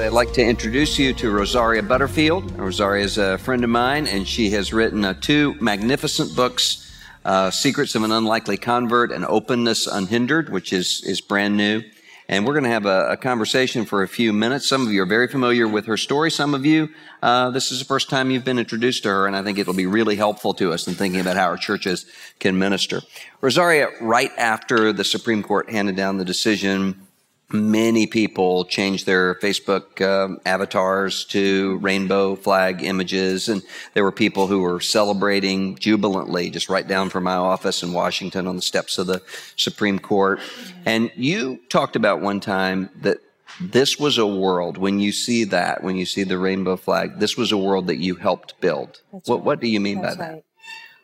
I'd like to introduce you to Rosaria Butterfield. Rosaria is a friend of mine, and she has written uh, two magnificent books uh, Secrets of an Unlikely Convert and Openness Unhindered, which is, is brand new. And we're going to have a, a, conversation for a few minutes. Some of you are very familiar with her story. Some of you, uh, this is the first time you've been introduced to her, and I think it'll be really helpful to us in thinking about how our churches can minister. Rosaria, right after the Supreme Court handed down the decision many people changed their Facebook uh, avatars to rainbow flag images, and there were people who were celebrating jubilantly just right down from my office in Washington on the steps of the Supreme Court. And you talked about one time that this was a world when you see that, when you see the rainbow flag, this was a world that you helped build. what, right. what do you mean That's by that?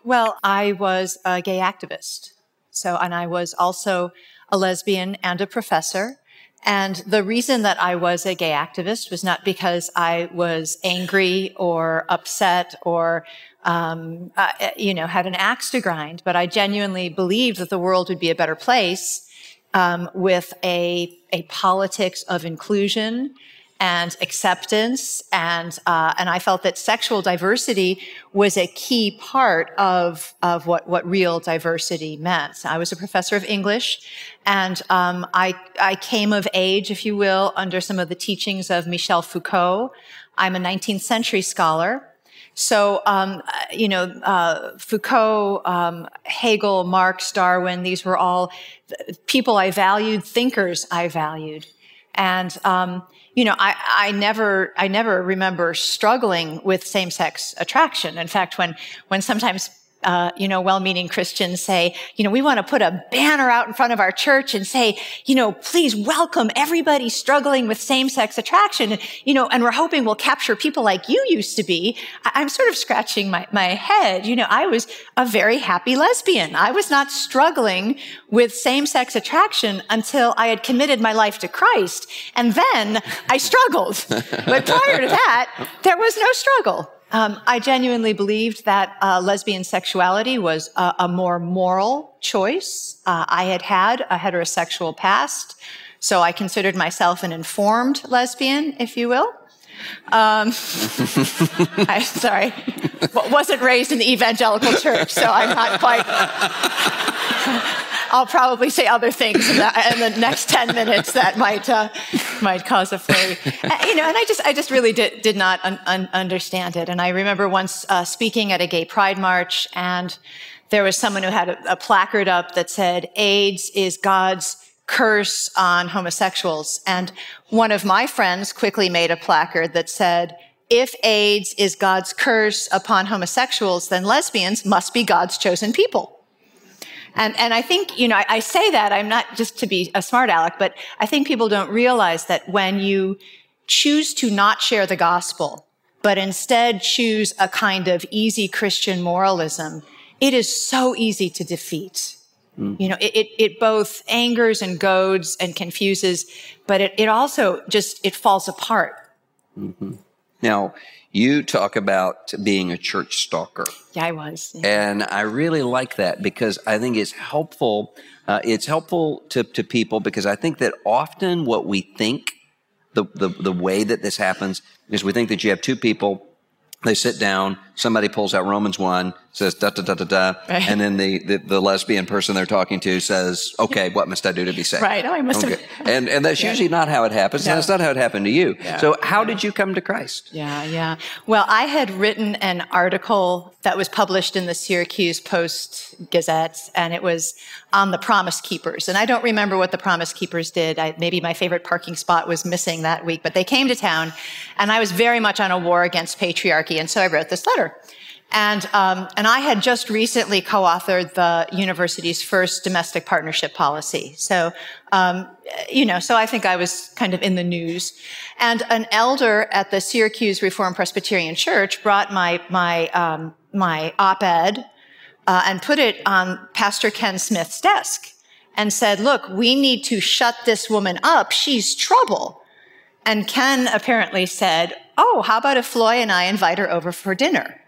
Well, I was a gay activist. So, and I was also a lesbian and a professor. And the reason that I was a gay activist was not because I was angry or upset or, um, uh, you know, had an axe to grind, but I genuinely believed that the world would be a better place um, with a, a politics of inclusion and acceptance and uh, and I felt that sexual diversity was a key part of of what what real diversity meant. I was a professor of English, and um, I I came of age, if you will, under some of the teachings of Michel Foucault. I'm a 19th century scholar. So, um, you know, uh, Foucault, um, Hegel, Marx, Darwin, these were all people I valued, thinkers I valued. And, um, you know, I, I never, I never remember struggling with same-sex attraction. In fact, when, when sometimes uh, you know, well-meaning Christians say, you know, we want to put a banner out in front of our church and say, you know, please welcome everybody struggling with same-sex attraction. You know, and we're hoping we'll capture people like you used to be. I- am sort of scratching my, my head. You know, I was a very happy lesbian. I was not struggling with same-sex attraction until I had committed my life to Christ. And then I struggled. but prior to that, there was no struggle. Um, I genuinely believed that uh, lesbian sexuality was a, a more moral choice. Uh, I had had a heterosexual past, so I considered myself an informed lesbian, if you will. Um, I, sorry, wasn't raised in the evangelical church, so I'm not quite. I'll probably say other things in the, in the next 10 minutes that might, uh, might cause a flurry. You know, and I just, I just really did, did not un- un- understand it. And I remember once uh, speaking at a gay pride march and there was someone who had a, a placard up that said, AIDS is God's curse on homosexuals. And one of my friends quickly made a placard that said, if AIDS is God's curse upon homosexuals, then lesbians must be God's chosen people. And, and I think, you know, I, I say that, I'm not just to be a smart aleck, but I think people don't realize that when you choose to not share the gospel, but instead choose a kind of easy Christian moralism, it is so easy to defeat. Mm. You know, it, it, it, both angers and goads and confuses, but it, it also just, it falls apart. Mm-hmm. Now, you talk about being a church stalker. Yeah, I was. Yeah. And I really like that because I think it's helpful. Uh, it's helpful to, to people because I think that often what we think, the, the, the way that this happens, is we think that you have two people, they sit down, somebody pulls out Romans 1, says da da da da da, right. and then the, the, the, lesbian person they're talking to says, "Okay, what must I do to be saved?" Right. Oh, I must okay. have. And and that's yeah. usually not how it happens. No. That's not how it happened to you. Yeah. So how did you come to Christ? Yeah, yeah. Well, I had written an article that was published in the Syracuse Post Gazette, and it was on the Promise Keepers. And I don't remember what the Promise Keepers did. I, maybe my favorite parking spot was missing that week, but they came to town, and I was very much on a war against patriarchy, and so I wrote this letter. And, um, and I had just recently co-authored the university's first domestic partnership policy. So, um, you know, so I think I was kind of in the news. And an elder at the Syracuse Reformed Presbyterian Church brought my, my, um, my op-ed uh, and put it on Pastor Ken Smith's desk and said, look, we need to shut this woman up. She's trouble. And Ken apparently said, oh, how about if Floy and I invite her over for dinner?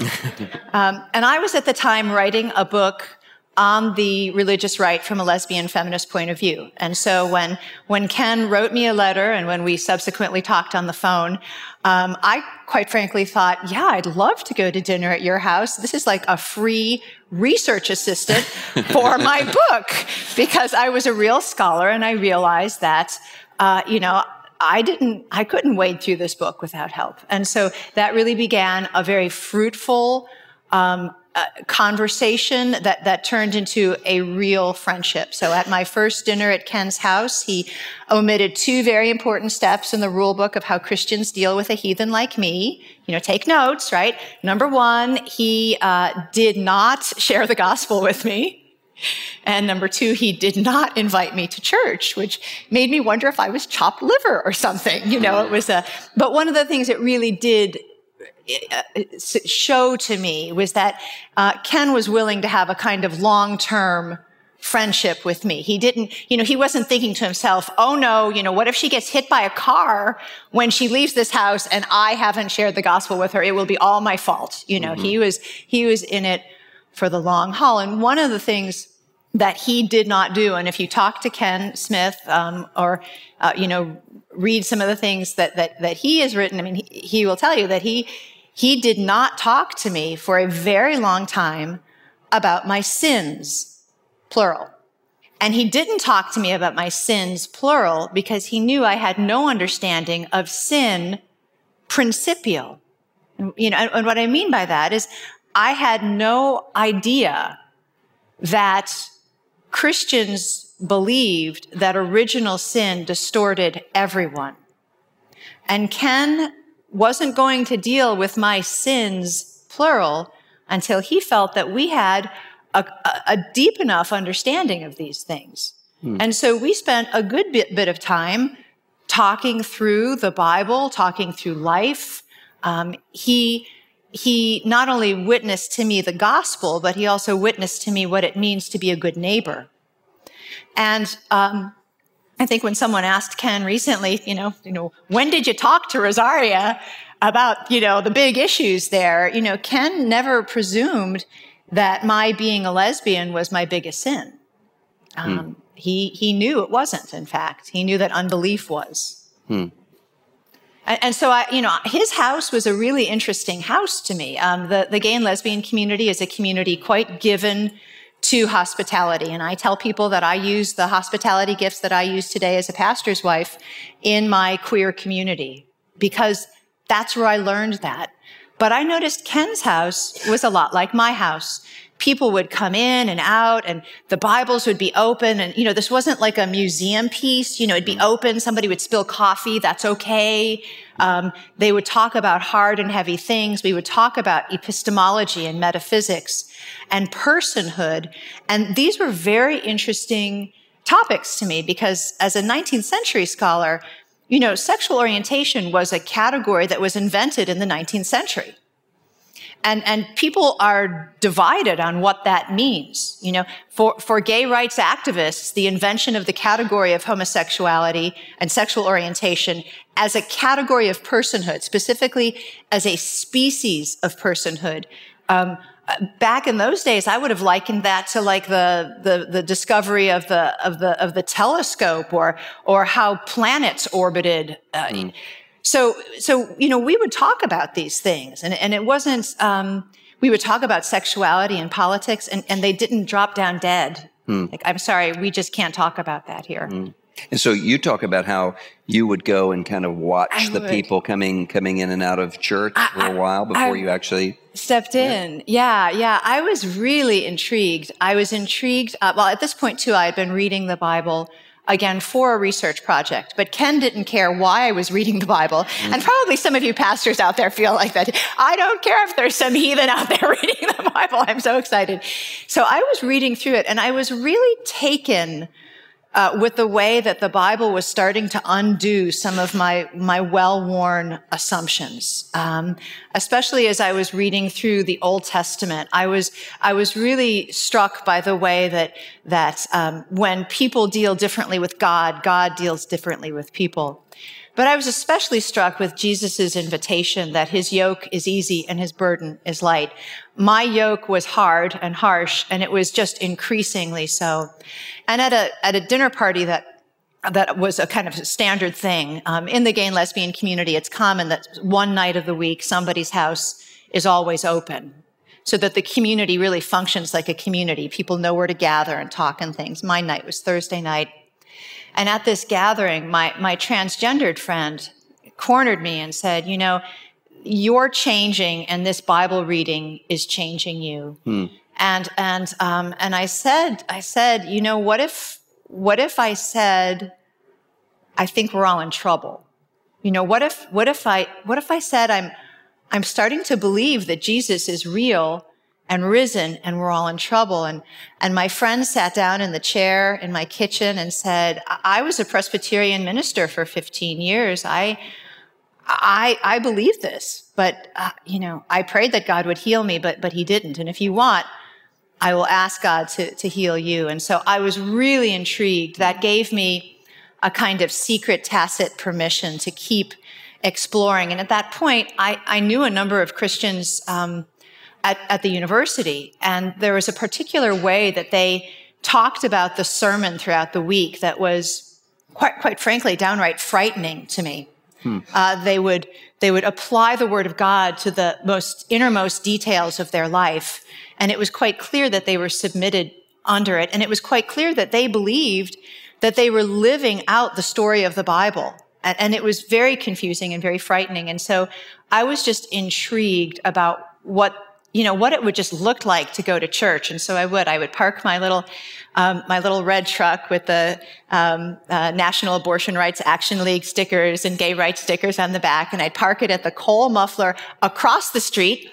um, and I was at the time writing a book on the religious right from a lesbian feminist point of view. And so when, when Ken wrote me a letter and when we subsequently talked on the phone, um, I quite frankly thought, yeah, I'd love to go to dinner at your house. This is like a free research assistant for my book because I was a real scholar and I realized that, uh, you know, I didn't, I couldn't wade through this book without help. And so that really began a very fruitful, um, conversation that, that turned into a real friendship. So at my first dinner at Ken's house, he omitted two very important steps in the rule book of how Christians deal with a heathen like me. You know, take notes, right? Number one, he uh, did not share the gospel with me. And number two, he did not invite me to church, which made me wonder if I was chopped liver or something. You know, it was a, but one of the things it really did uh, show to me was that uh, Ken was willing to have a kind of long-term friendship with me. He didn't, you know, he wasn't thinking to himself, oh no, you know, what if she gets hit by a car when she leaves this house and I haven't shared the gospel with her? It will be all my fault. You know, mm-hmm. he was, he was in it for the long haul. And one of the things that he did not do, and if you talk to Ken Smith, um, or, uh, you know, read some of the things that, that, that he has written, I mean, he, he will tell you that he, he did not talk to me for a very long time about my sins, plural. And he didn't talk to me about my sins, plural, because he knew I had no understanding of sin, principial. You know, and what I mean by that is I had no idea that Christians believed that original sin distorted everyone. And Ken wasn't going to deal with my sins, plural, until he felt that we had a, a deep enough understanding of these things. Hmm. And so we spent a good bit, bit, of time talking through the Bible, talking through life. Um, he he not only witnessed to me the gospel, but he also witnessed to me what it means to be a good neighbor. And um, I think when someone asked Ken recently, you know, you know, when did you talk to Rosaria about, you know, the big issues there? You know, Ken never presumed that my being a lesbian was my biggest sin. Um, hmm. He he knew it wasn't. In fact, he knew that unbelief was. Hmm. And, and, so I, you know, his house was a really interesting house to me. Um, the the gay and lesbian community is a community quite given to hospitality. And I tell people that I use the hospitality gifts that I use today as a pastor's wife in my queer community because that's where I learned that. But I noticed Ken's house was a lot like my house people would come in and out and the Bibles would be open. And, you know, this wasn't like a museum piece. You know, it'd be open. Somebody would spill coffee. That's okay. Um, they would talk about hard and heavy things. We would talk about epistemology and metaphysics and personhood. And these were very interesting topics to me because as a 19th century scholar, you know, sexual orientation was a category that was invented in the 19th century. And, and people are divided on what that means. You know, for, for gay rights activists, the invention of the category of homosexuality and sexual orientation as a category of personhood, specifically as a species of personhood, um, back in those days, I would have likened that to like the, the, the, discovery of the, of the, of the telescope or, or how planets orbited. Uh, mm. So, so, you know, we would talk about these things and, and it wasn't, um, we would talk about sexuality and politics and, and they didn't drop down dead. Hmm. Like, I'm sorry, we just can't talk about that here. Hmm. And so you talk about how you would go and kind of watch I the would. people coming coming in and out of church I, for a while before I, you actually stepped in. Yeah. yeah, yeah. I was really intrigued. I was intrigued. Uh, well, at this point too, I had been reading the Bible again for a research project. But Ken didn't care why I was reading the Bible. Mm. And probably some of you pastors out there feel like that. I don't care if there's some heathen out there reading the Bible. I'm so excited. So I was reading through it and I was really taken uh, with the way that the Bible was starting to undo some of my my well-worn assumptions, um, especially as I was reading through the Old Testament. I was I was really struck by the way that that um, when people deal differently with God, God deals differently with people. But I was especially struck with Jesus' invitation that his yoke is easy and his burden is light. My yoke was hard and harsh, and it was just increasingly so. And at a, at a dinner party that that was a kind of standard thing. Um, in the gay and lesbian community, it's common that one night of the week, somebody's house is always open so that the community really functions like a community. People know where to gather and talk and things. My night was Thursday night. And at this gathering, my, my transgendered friend cornered me and said, You know, you're changing, and this Bible reading is changing you. Hmm. And and um, and I said, I said, you know, what if what if I said, I think we're all in trouble? You know, what if what if I what if I said I'm I'm starting to believe that Jesus is real and risen and we're all in trouble. And, and my friend sat down in the chair in my kitchen and said, I was a Presbyterian minister for 15 years. I, I, I believe this, but, uh, you know, I prayed that God would heal me, but, but he didn't. And if you want, I will ask God to, to heal you. And so I was really intrigued. That gave me a kind of secret, tacit permission to keep exploring. And at that point, I, I knew a number of Christians, um, at, at the university. And there was a particular way that they talked about the sermon throughout the week that was quite, quite frankly, downright frightening to me. Hmm. Uh, they would they would apply the word of God to the most innermost details of their life, and it was quite clear that they were submitted under it, and it was quite clear that they believed that they were living out the story of the Bible, and, and it was very confusing and very frightening. And so I was just intrigued about what you know, what it would just look like to go to church. And so I would, I would park my little, um, my little red truck with the um, uh, National Abortion Rights Action League stickers and gay rights stickers on the back, and I'd park it at the Cole Muffler across the street,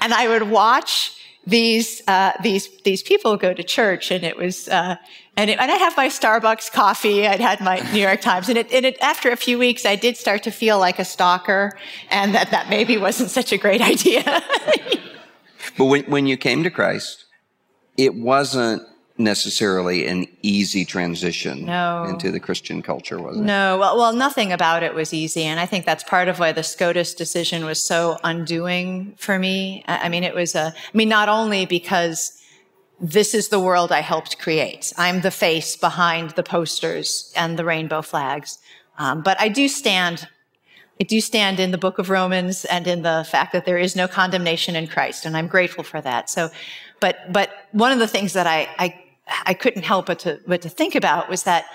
and I would watch these uh, these these people go to church, and it was. Uh, and, it, and, I'd have my Starbucks coffee. I'd had my New York Times, and, it, and it, after a few weeks, I did start to feel like a stalker, and that that maybe wasn't such a great idea. But when, when you came to Christ, it wasn't necessarily an easy transition no. into the Christian culture, was it? No, well, well, nothing about it was easy. And I think that's part of why the SCOTUS decision was so undoing for me. I mean, it was a, I mean, not only because this is the world I helped create, I'm the face behind the posters and the rainbow flags, um, but I do stand I do stand in the book of Romans and in the fact that there is no condemnation in Christ, and I'm grateful for that. So, but, but one of the things that I, I, I couldn't help but to, but to think about was that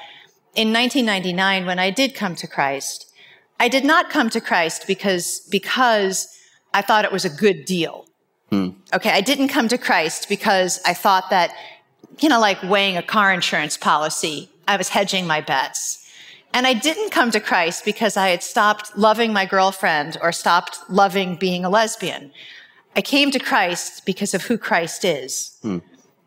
in 1999, when I did come to Christ, I did not come to Christ because, because I thought it was a good deal. Hmm. Okay. I didn't come to Christ because I thought that, you know, like weighing a car insurance policy, I was hedging my bets. And I didn't come to Christ because I had stopped loving my girlfriend or stopped loving being a lesbian. I came to Christ because of who Christ is. Hmm.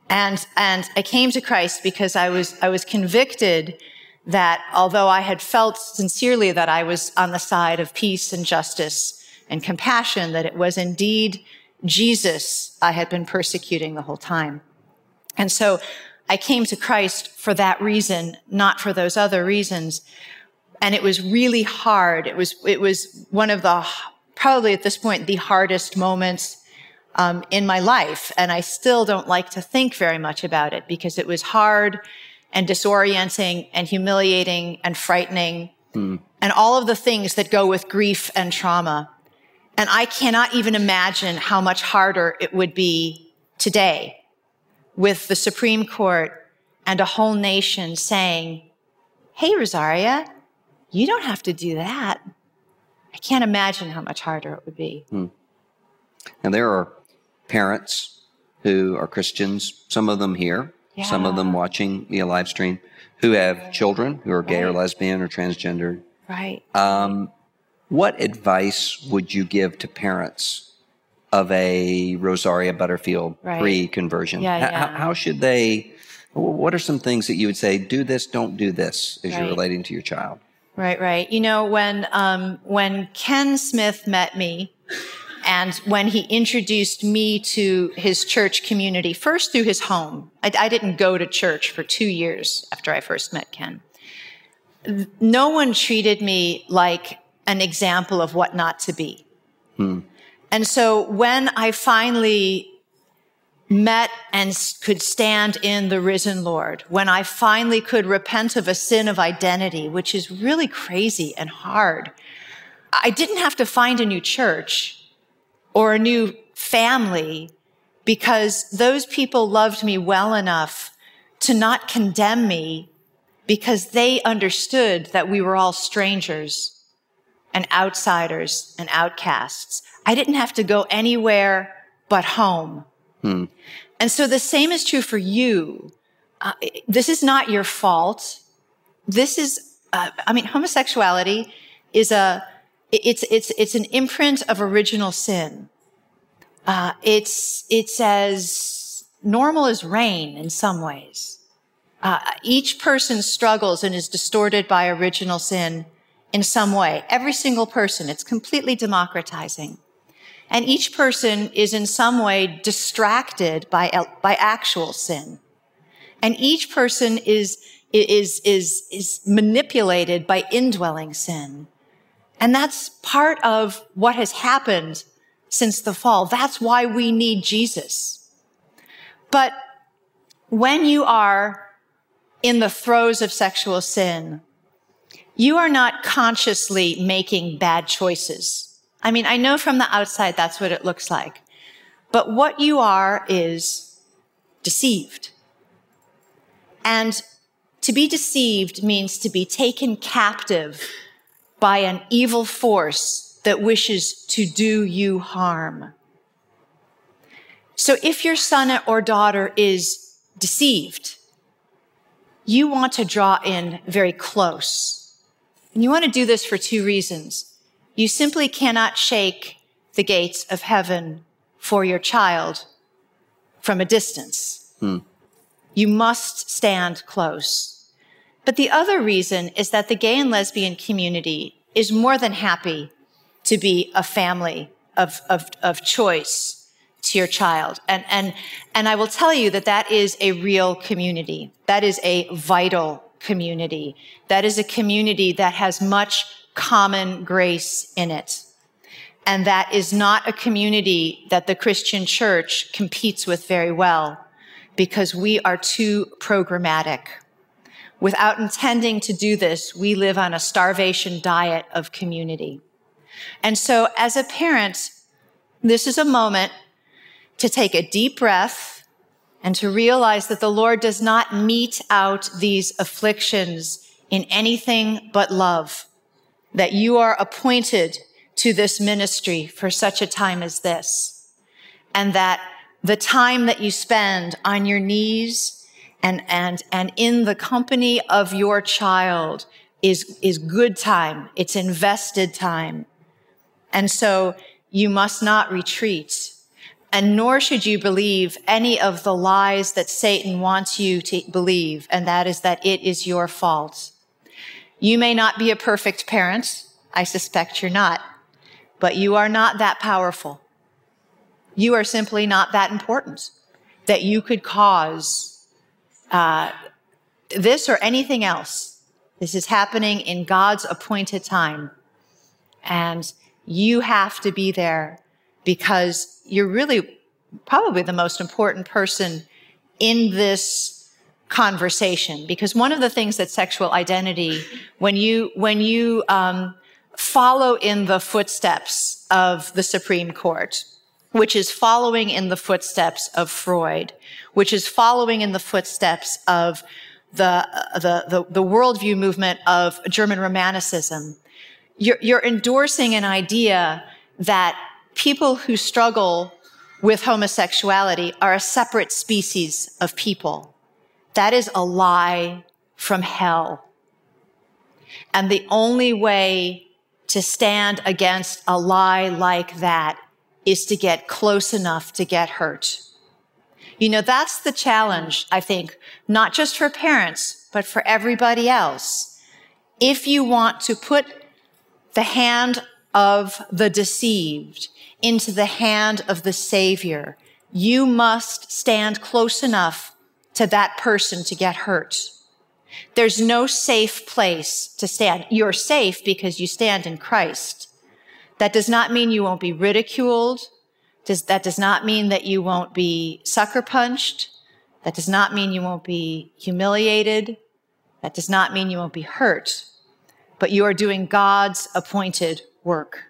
And, and I came to Christ because I was, I was convicted that although I had felt sincerely that I was on the side of peace and justice and compassion, that it was indeed Jesus I had been persecuting the whole time. And so I came to Christ for that reason, not for those other reasons. And it was really hard. It was, it was one of the, probably at this point, the hardest moments um, in my life. And I still don't like to think very much about it because it was hard and disorienting and humiliating and frightening mm. and all of the things that go with grief and trauma. And I cannot even imagine how much harder it would be today with the Supreme Court and a whole nation saying, Hey, Rosaria, you don't have to do that. I can't imagine how much harder it would be. Hmm. And there are parents who are Christians, some of them here, yeah. some of them watching via live stream, who have children who are gay right. or lesbian or transgender. Right. Um, what advice would you give to parents of a Rosaria Butterfield right. pre-conversion. Yeah, yeah. How, how, should they? What are some things that you would say? Do this, don't do this, as right. you're relating to your child. Right, right. You know, when um, when Ken Smith met me, and when he introduced me to his church community, first through his home, I, I didn't go to church for two years after I first met Ken. no one treated me like an example of what not to be. Hmm. And so when I finally met and could stand in the risen Lord, when I finally could repent of a sin of identity, which is really crazy and hard, I didn't have to find a new church or a new family because those people loved me well enough to not condemn me because they understood that we were all strangers and outsiders and outcasts. I didn't have to go anywhere but home. Hmm. And so the same is true for you. Uh, this is not your fault. This is, uh, I mean, homosexuality is a, it's, it's, it's an imprint of original sin. Uh, it's, it's as normal as rain in some ways. Uh, each person struggles and is distorted by original sin in some way. Every single person. It's completely democratizing. And each person is in some way distracted by, by actual sin. And each person is, is, is, is manipulated by indwelling sin. And that's part of what has happened since the fall. That's why we need Jesus. But when you are in the throes of sexual sin, you are not consciously making bad choices. I mean, I know from the outside that's what it looks like. But what you are is deceived. And to be deceived means to be taken captive by an evil force that wishes to do you harm. So if your son or daughter is deceived, you want to draw in very close. And you want to do this for two reasons. You simply cannot shake the gates of heaven for your child from a distance. Hmm. You must stand close. But the other reason is that the gay and lesbian community is more than happy to be a family of, of, of choice to your child. And, and, and I will tell you that that is a real community. That is a vital community. That is a community that has much common grace in it. And that is not a community that the Christian church competes with very well because we are too programmatic. Without intending to do this, we live on a starvation diet of community. And so as a parent, this is a moment to take a deep breath and to realize that the Lord does not mete out these afflictions in anything but love, that you are appointed to this ministry for such a time as this, and that the time that you spend on your knees and, and, and in the company of your child is, is good time. It's invested time. And so you must not retreat. And nor should you believe any of the lies that Satan wants you to believe. And that is that it is your fault. You may not be a perfect parent. I suspect you're not, but you are not that powerful. You are simply not that important that you could cause uh, this or anything else. This is happening in God's appointed time. And you have to be there because you're really probably the most important person in this conversation. Because one of the things that sexual identity, when you, when you, um, follow in the footsteps of the Supreme Court, which is following in the footsteps of Freud, which is following in the footsteps of the, the, the, the worldview movement of German Romanticism. You're, you're endorsing an idea that people who struggle with homosexuality are a separate species of people. That is a lie from hell. And the only way to stand against a lie like that is to get close enough to get hurt. You know, that's the challenge, I think, not just for parents, but for everybody else. If you want to put the hand of the deceived into the hand of the Savior, you must stand close enough to that person to get hurt. There's no safe place to stand. You're safe because you stand in Christ. That does not mean you won't be ridiculed. Does, that does not mean that you won't be sucker punched. That does not mean you won't be humiliated. That does not mean you won't be hurt. But you are doing God's appointed work.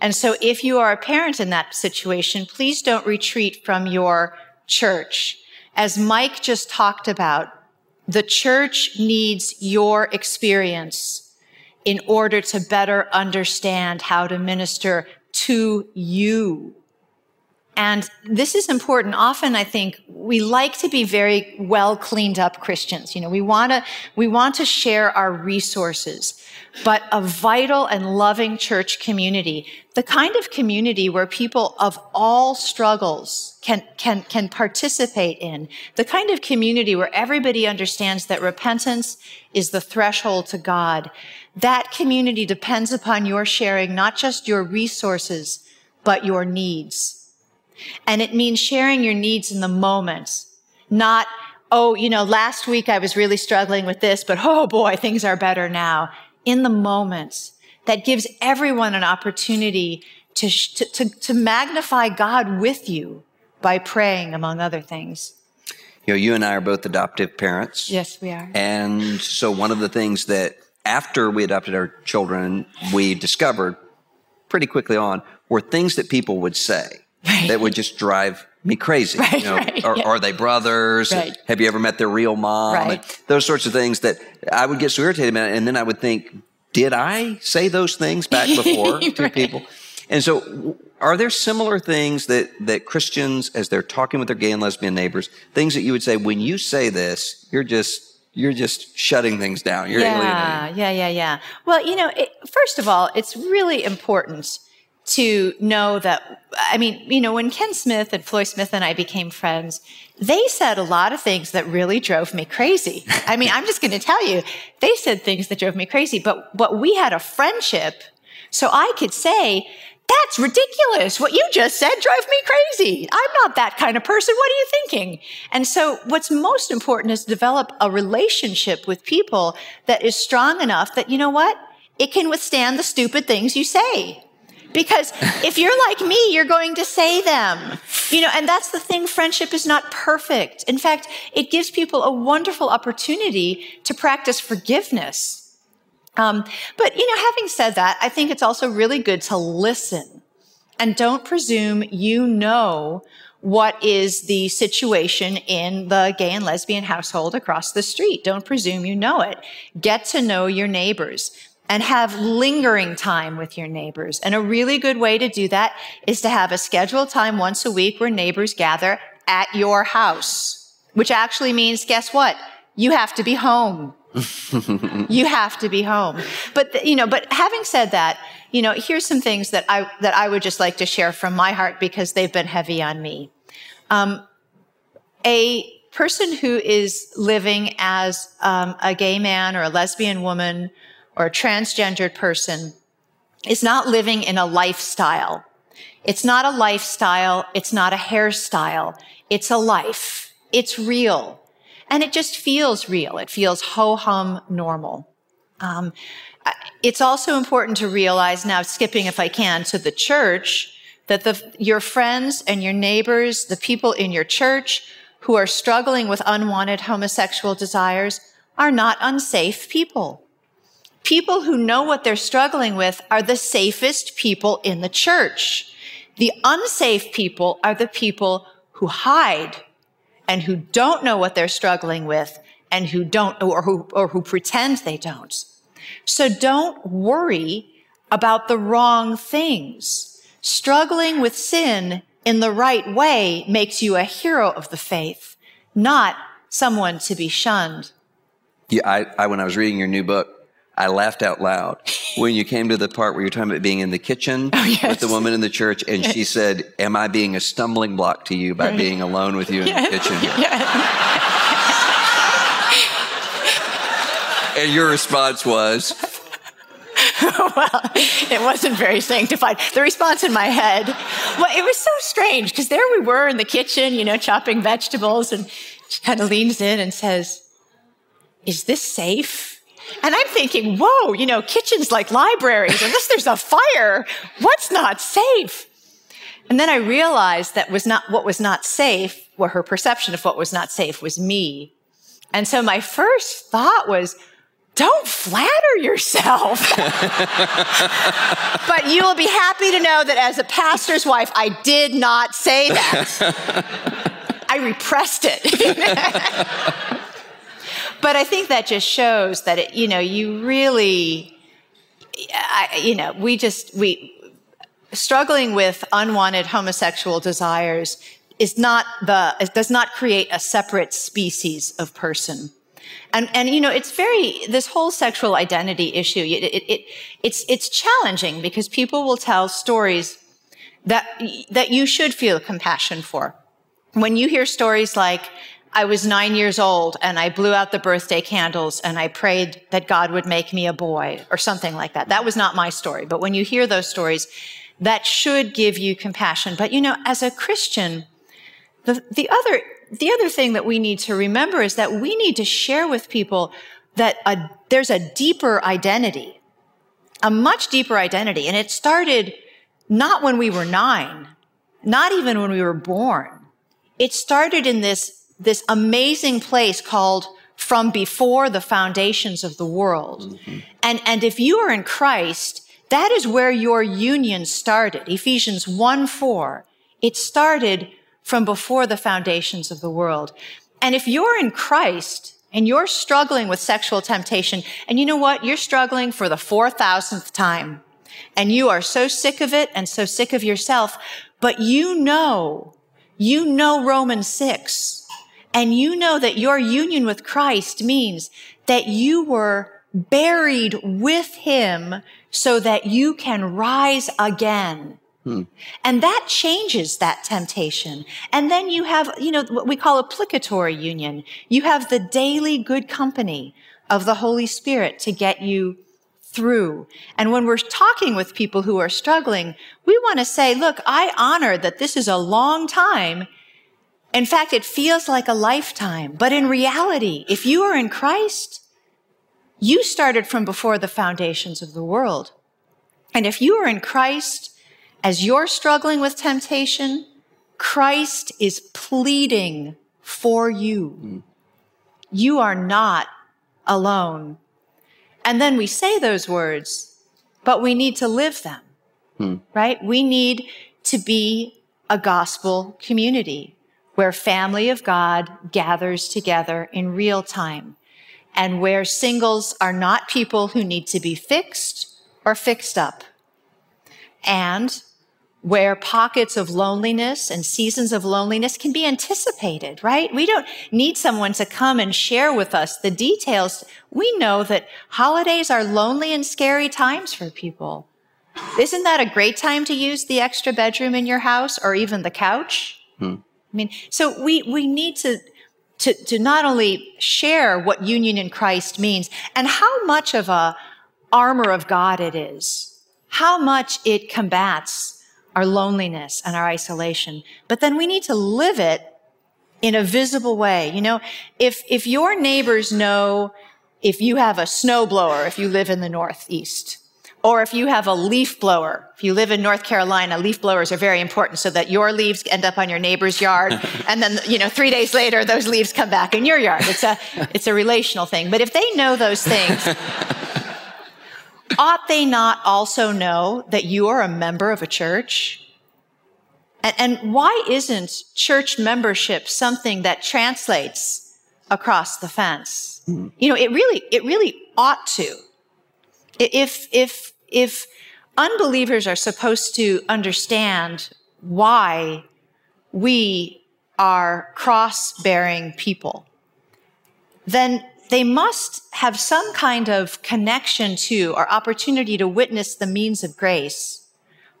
And so if you are a parent in that situation, please don't retreat from your church. As Mike just talked about, the church needs your experience in order to better understand how to minister to you. And this is important. Often I think we like to be very well cleaned up Christians. You know, we want to, we want to share our resources, but a vital and loving church community, the kind of community where people of all struggles can, can, can participate in, the kind of community where everybody understands that repentance is the threshold to God. That community depends upon your sharing not just your resources, but your needs and it means sharing your needs in the moment, not, oh, you know, last week I was really struggling with this, but oh boy, things are better now. In the moment, that gives everyone an opportunity to, to, to, magnify God with you by praying, among other things. You know, you and I are both adoptive parents. Yes, we are. And so one of the things that after we adopted our children, we discovered pretty quickly on were things that people would say right. that would just drive me crazy. Right, you know, right, are, yeah. are, they brothers? Right. Have you ever met their real mom? Right. those sorts of things that I would get so irritated about. And then I would think, did I say those things back before to people? And so, are there similar things that, that Christians, as they're talking with their gay and lesbian neighbors, things that you would say, when you say this, you're just you're just shutting things down. You're yeah, alienating. yeah, yeah, yeah. Well, you know, it, first of all, it's really important to know that, I mean, you know, when Ken Smith and Floy Smith and I became friends, they said a lot of things that really drove me crazy. I mean, I'm just going to tell you, they said things that drove me crazy, but, but we had a friendship. So I could say, that's ridiculous. What you just said drove me crazy. I'm not that kind of person. What are you thinking? And so what's most important is develop a relationship with people that is strong enough that, you know what? It can withstand the stupid things you say. Because if you're like me, you're going to say them. You know, and that's the thing. Friendship is not perfect. In fact, it gives people a wonderful opportunity to practice forgiveness. Um, but, you know, having said that, I think it's also really good to listen and don't presume you know what is the situation in the gay and lesbian household across the street. Don't presume you know it. Get to know your neighbors and have lingering time with your neighbors. And a really good way to do that is to have a scheduled time once a week where neighbors gather at your house, which actually means, guess what? You have to be home. you have to be home. But, you know, but having said that, you know, here's some things that I, that I would just like to share from my heart because they've been heavy on me. Um, a person who is living as um, a gay man or a lesbian woman or a transgendered person is not living in a lifestyle. It's not a lifestyle. It's not a hairstyle. It's a life. It's real. And it just feels real. It feels ho hum normal. Um, it's also important to realize now, skipping if I can to the church, that the, your friends and your neighbors, the people in your church who are struggling with unwanted homosexual desires are not unsafe people people who know what they're struggling with are the safest people in the church. The unsafe people are the people who hide and who don't know what they're struggling with and who don't or who or who pretend they don't. So don't worry about the wrong things. Struggling with sin in the right way makes you a hero of the faith, not someone to be shunned. Yeah, I, I when I was reading your new book, I laughed out loud when you came to the part where you're talking about being in the kitchen oh, yes. with the woman in the church, and she said, "Am I being a stumbling block to you by right. being alone with you in yes. the kitchen?" And your response was. well, it wasn't very sanctified. The response in my head, well, it was so strange because there we were in the kitchen, you know, chopping vegetables, and she kind of leans in and says, is this safe? And I'm thinking, whoa, you know, kitchens like libraries, unless there's a fire, what's not safe? And then I realized that was not what was not safe, or her perception of what was not safe was me. And so my first thought was, don't flatter yourself. but you will be happy to know that as a pastor's wife, I did not say that. I repressed it. but I think that just shows that, it, you know, you really, I, you know, we just, we, struggling with unwanted homosexual desires is not the, it does not create a separate species of person. And, and, you know, it's very, this whole sexual identity issue, it, it, it, it's, it's challenging because people will tell stories that, that you should feel compassion for. When you hear stories like, I was nine years old and I blew out the birthday candles and I prayed that God would make me a boy or something like that. That was not my story. But when you hear those stories, that should give you compassion. But you know, as a Christian, the, the other, the other thing that we need to remember is that we need to share with people that a, there's a deeper identity, a much deeper identity. And it started not when we were nine, not even when we were born. It started in this, this amazing place called from before the foundations of the world. Mm-hmm. And, and if you are in Christ, that is where your union started. Ephesians 1 4. It started from before the foundations of the world. And if you're in Christ and you're struggling with sexual temptation, and you know what? You're struggling for the 4,000th time. And you are so sick of it and so sick of yourself, but you know, you know Romans 6. And you know that your union with Christ means that you were buried with him so that you can rise again. Hmm. And that changes that temptation. And then you have, you know, what we call applicatory union. You have the daily good company of the Holy Spirit to get you through. And when we're talking with people who are struggling, we want to say, look, I honor that this is a long time. In fact, it feels like a lifetime. But in reality, if you are in Christ, you started from before the foundations of the world. And if you are in Christ, as you're struggling with temptation, Christ is pleading for you. Mm. You are not alone. And then we say those words, but we need to live them, mm. right? We need to be a gospel community where family of God gathers together in real time and where singles are not people who need to be fixed or fixed up. And where pockets of loneliness and seasons of loneliness can be anticipated, right? We don't need someone to come and share with us the details. We know that holidays are lonely and scary times for people. Isn't that a great time to use the extra bedroom in your house or even the couch? Hmm. I mean, so we, we need to to, to not only share what union in Christ means and how much of a armor of God it is, how much it combats our loneliness and our isolation, but then we need to live it in a visible way. You know, if, if your neighbors know if you have a snowblower, if you live in the Northeast, or if you have a leaf blower, if you live in North Carolina, leaf blowers are very important so that your leaves end up on your neighbor's yard. and then, you know, three days later, those leaves come back in your yard. It's a, it's a relational thing. But if they know those things, ought they not also know that you are a member of a church? And, and why isn't church membership something that translates across the fence? Mm-hmm. You know, it really, it really ought to. If, if, if unbelievers are supposed to understand why we are cross bearing people, then they must have some kind of connection to or opportunity to witness the means of grace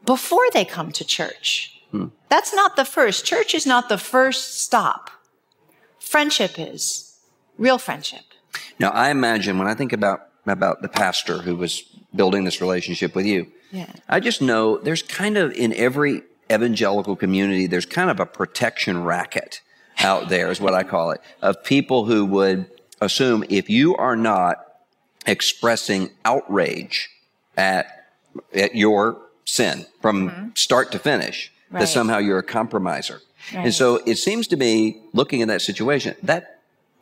before they come to church. Hmm. That's not the first. Church is not the first stop. Friendship is real friendship. Now, I imagine when I think about about the pastor who was building this relationship with you. Yeah. I just know there's kind of in every evangelical community, there's kind of a protection racket out there, is what I call it, of people who would assume if you are not expressing outrage at, at your sin from mm-hmm. start to finish, right. that somehow you're a compromiser. Right. And so it seems to me, looking at that situation, that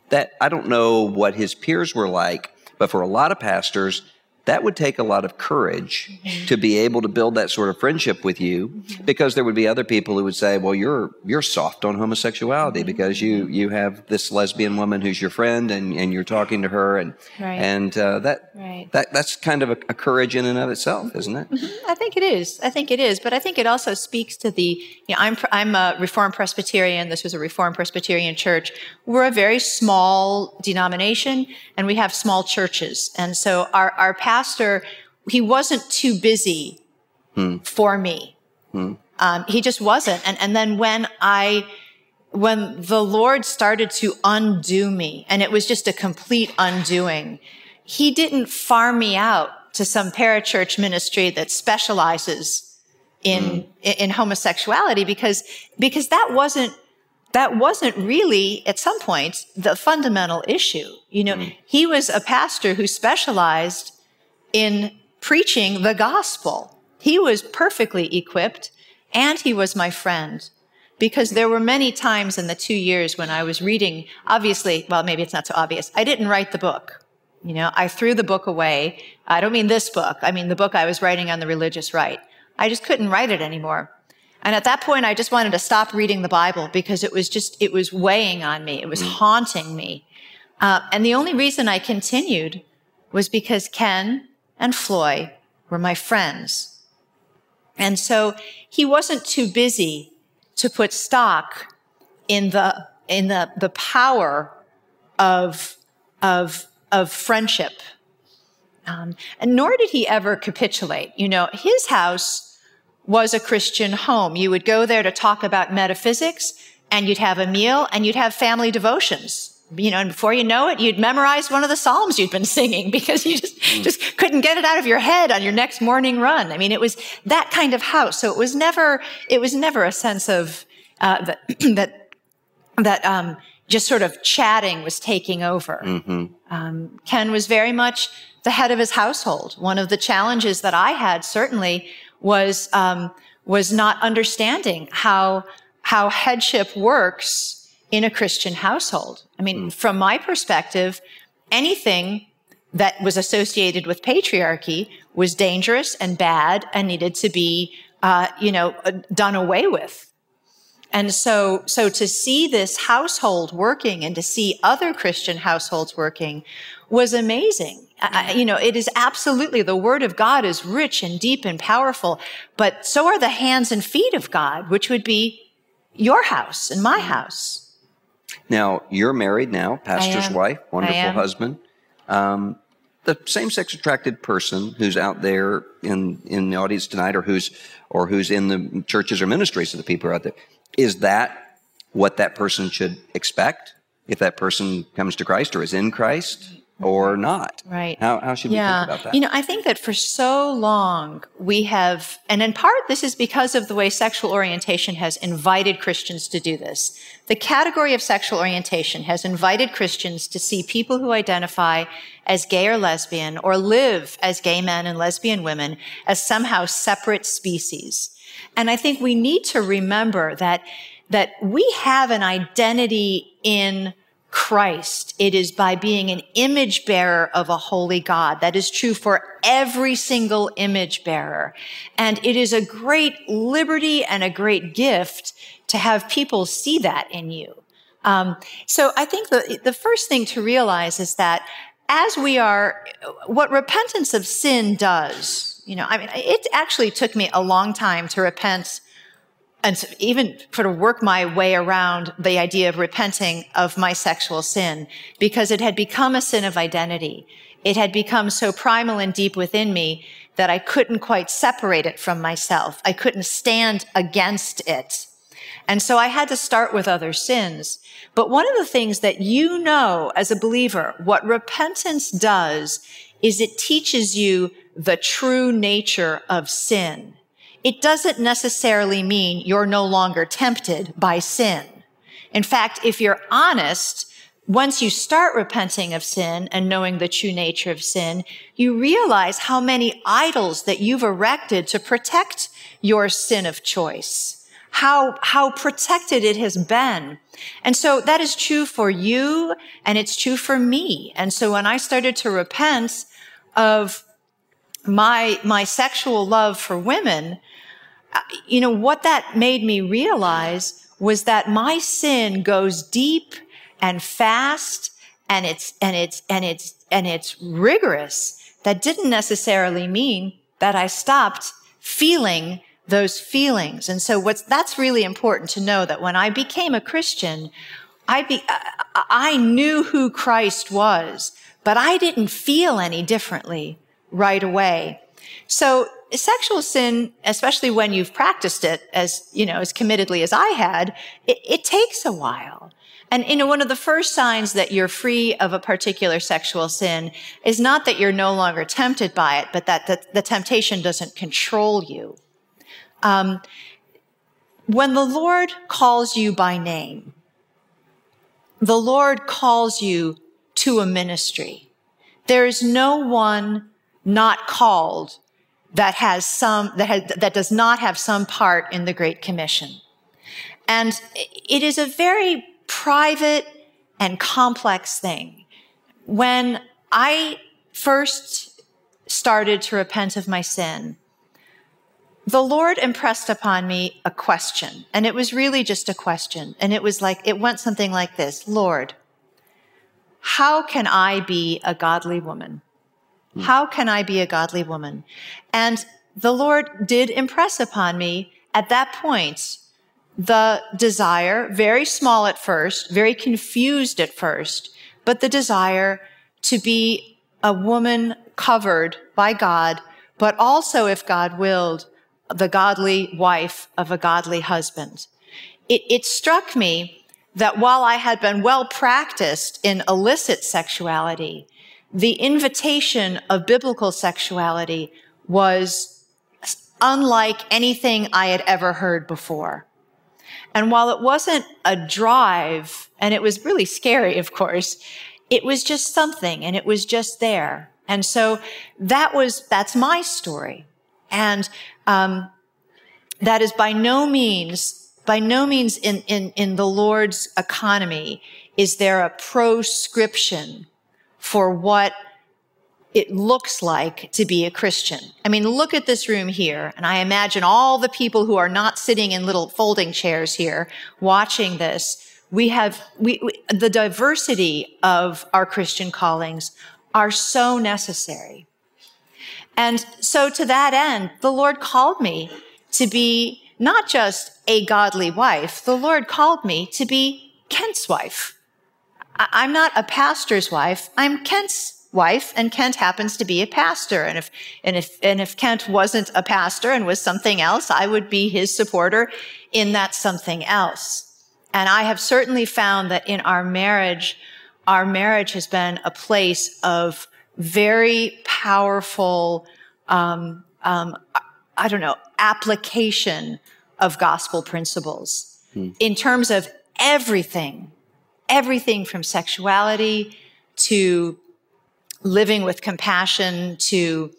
that I don't know what his peers were like, but for a lot of pastors, that would take a lot of courage mm-hmm. to be able to build that sort of friendship with you mm-hmm. because there would be other people who would say well you're you're soft on homosexuality mm-hmm. because you you have this lesbian woman who's your friend and, and you're talking to her and right. and uh, that right. that that's kind of a, a, courage in and of itself isn't it. I think it is I think it is but I think it also speaks to the you know I'm I'm a Reformed Presbyterian this was a Reformed Presbyterian church we're a very small denomination and we have small churches and so our our pastor, he wasn't too busy hmm. for me. Hmm. Um, he just wasn't. And, and then when I, when the Lord started to undo me, and it was just a complete undoing, he didn't farm me out to some parachurch ministry that specializes in, mm. in homosexuality because, because that wasn't, that wasn't really at some point the fundamental issue. You know, mm. he was a pastor who specialized in preaching the gospel. He was perfectly equipped and he was my friend because there were many times in the two years when I was reading, obviously, well, maybe it's not so obvious. I didn't write the book. You know, I threw the book away. I don't mean this book. I mean the book I was writing on the religious right. I just couldn't write it anymore. And at that point, I just wanted to stop reading the Bible because it was just, it was weighing on me. It was mm. haunting me. Uh, and the only reason I continued was because Ken and Floy were my friends. And so he wasn't too busy to put stock in the, in the, the power of, of, of friendship. Um, and nor did he ever capitulate. You know, his house was a Christian home. You would go there to talk about metaphysics and you'd have a meal and you'd have family devotions you know, and before you know it, you'd memorize one of the Psalms you'd been singing because you just, mm. just couldn't get it out of your head on your next morning run. I mean, it was that kind of house. So it was never, it was never a sense of, uh, that, that, that, um, just sort of chatting was taking over. Mm-hmm. Um, Ken was very much the head of his household. One of the challenges that I had certainly was, um, was not understanding how, how headship works in a Christian household. I mean, mm. from my perspective, anything that was associated with patriarchy was dangerous and bad and needed to be, uh, you know, uh, done away with. And so, so to see this household working and to see other Christian households working was amazing. I, you know, it is absolutely the word of God is rich and deep and powerful, but so are the hands and feet of God, which would be your house and my house. Now, you're married now, pastor's wife, wonderful husband. Um, the same-sex attracted person who's out there in, in the audience tonight or who's, or who's in the churches or ministries of the people out there, is that what that person should expect if that person comes to Christ or is in Christ? or not. Right. How, how should we yeah. think about that? You know, I think that for so long we have, and in part this is because of the way sexual orientation has invited Christians to do this. The category of sexual orientation has invited Christians to see people who identify as gay or lesbian or live as gay men and lesbian women as somehow separate species. And I think we need to remember that, that we have an identity in Christ. It is by being an image bearer of a holy God. That is true for every single image bearer. And it is a great liberty and a great gift to have people see that in you. Um, so I think the, the first thing to realize is that as we are, what repentance of sin does, you know, I mean, it actually took me a long time to repent and to even sort of work my way around the idea of repenting of my sexual sin because it had become a sin of identity. It had become so primal and deep within me that I couldn't quite separate it from myself. I couldn't stand against it. And so I had to start with other sins. But one of the things that you know as a believer, what repentance does is it teaches you the true nature of sin it doesn't necessarily mean you're no longer tempted by sin. In fact, if you're honest, once you start repenting of sin and knowing the true nature of sin, you realize how many idols that you've erected to protect your sin of choice. How, how protected it has been. And so that is true for you and it's true for me. And so when I started to repent of my, my sexual love for women, uh, you know, what that made me realize was that my sin goes deep and fast and it's, and it's, and it's, and it's rigorous. That didn't necessarily mean that I stopped feeling those feelings. And so what's, that's really important to know that when I became a Christian, I be, uh, I knew who Christ was, but I didn't feel any differently right away. So sexual sin, especially when you've practiced it as, you know, as committedly as I had, it, it takes a while. And, you know, one of the first signs that you're free of a particular sexual sin is not that you're no longer tempted by it, but that the, the temptation doesn't control you. Um, when the Lord calls you by name, the Lord calls you to a ministry. There is no one not called that has some, that, has, that does not have some part in the Great Commission. And it is a very private and complex thing. When I first started to repent of my sin, the Lord impressed upon me a question, and it was really just a question. And it was like, it went something like this Lord, how can I be a godly woman? How can I be a godly woman? And the Lord did impress upon me at that point the desire, very small at first, very confused at first, but the desire to be a woman covered by God, but also, if God willed, the godly wife of a godly husband. It, it struck me that while I had been well practiced in illicit sexuality, the invitation of biblical sexuality was unlike anything I had ever heard before. And while it wasn't a drive, and it was really scary, of course, it was just something and it was just there. And so that was, that's my story. And, um, that is by no means, by no means in, in, in the Lord's economy is there a proscription for what it looks like to be a Christian. I mean, look at this room here. And I imagine all the people who are not sitting in little folding chairs here watching this. We have, we, we, the diversity of our Christian callings are so necessary. And so to that end, the Lord called me to be not just a godly wife. The Lord called me to be Kent's wife. I'm not a pastor's wife. I'm Kent's wife and Kent happens to be a pastor. And if, and if, and if Kent wasn't a pastor and was something else, I would be his supporter in that something else. And I have certainly found that in our marriage, our marriage has been a place of very powerful, um, um, I don't know, application of gospel principles hmm. in terms of everything, everything from sexuality to living with compassion to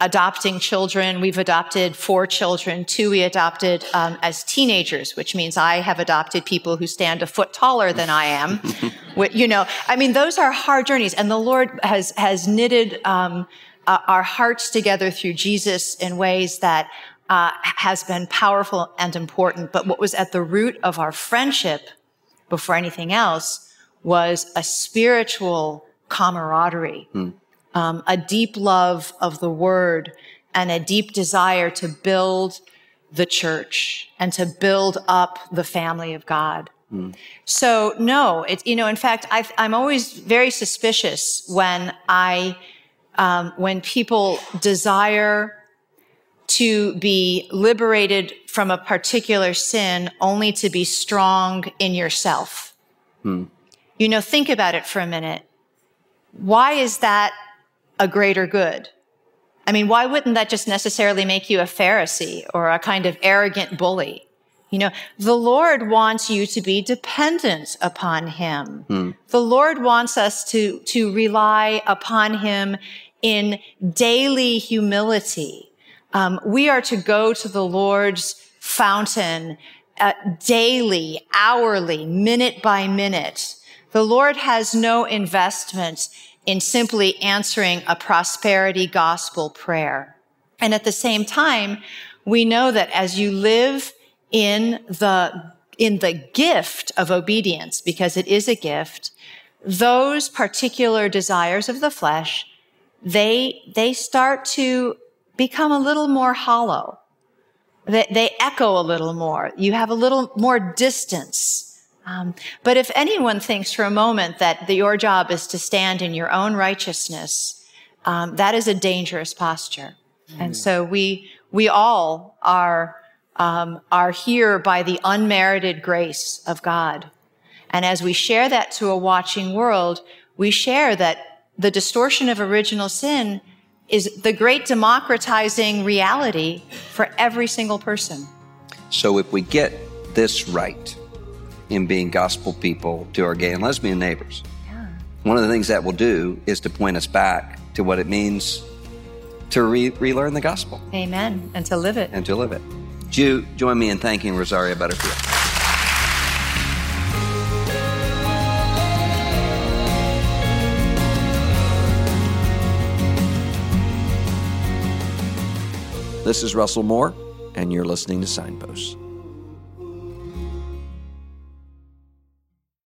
adopting children. We've adopted four children. Two we adopted um, as teenagers, which means I have adopted people who stand a foot taller than I am. you know, I mean, those are hard journeys, and the Lord has has knitted um, uh, our hearts together through Jesus in ways that. Uh, has been powerful and important. But what was at the root of our friendship before anything else was a spiritual camaraderie, hmm. Um, a deep love of the word, and a deep desire to build the church and to build up the family of God. Hmm. So no, it's, you know, in fact, i am always very suspicious when I, um, when people desire to be liberated from a particular sin only to be strong in yourself. Hmm. You know, think about it for a minute. Why is that a greater good? I mean, why wouldn't that just necessarily make you a Pharisee or a kind of arrogant bully? You know, the Lord wants you to be dependent upon Him. The Lord wants us to, to rely upon Him in daily humility. Um, we are to go to the Lord's fountain uh, daily, hourly, minute by minute. The Lord has no investment in simply answering a prosperity gospel prayer. And at the same time, we know that as you live in the, in the gift of obedience, because it is a gift, those particular desires of the flesh, they, they start to become a little more hollow. They, they echo a little more. You have a little more distance. Um, but if anyone thinks for a moment that the, your job is to stand in your own righteousness, um, that is a dangerous posture. Mm. And so we we all are um, are here by the unmerited grace of God. And as we share that to a watching world, we share that the distortion of original sin is the great democratizing reality for every single person. So if we get this right in being gospel people to our gay and lesbian neighbors, yeah. one of the things that will do is to point us back to what it means to re- relearn the gospel. Amen. And to live it. And to live it. Jew, join me in thanking Rosaria Butterfield. This is Russell Moore, and you're listening to Signposts.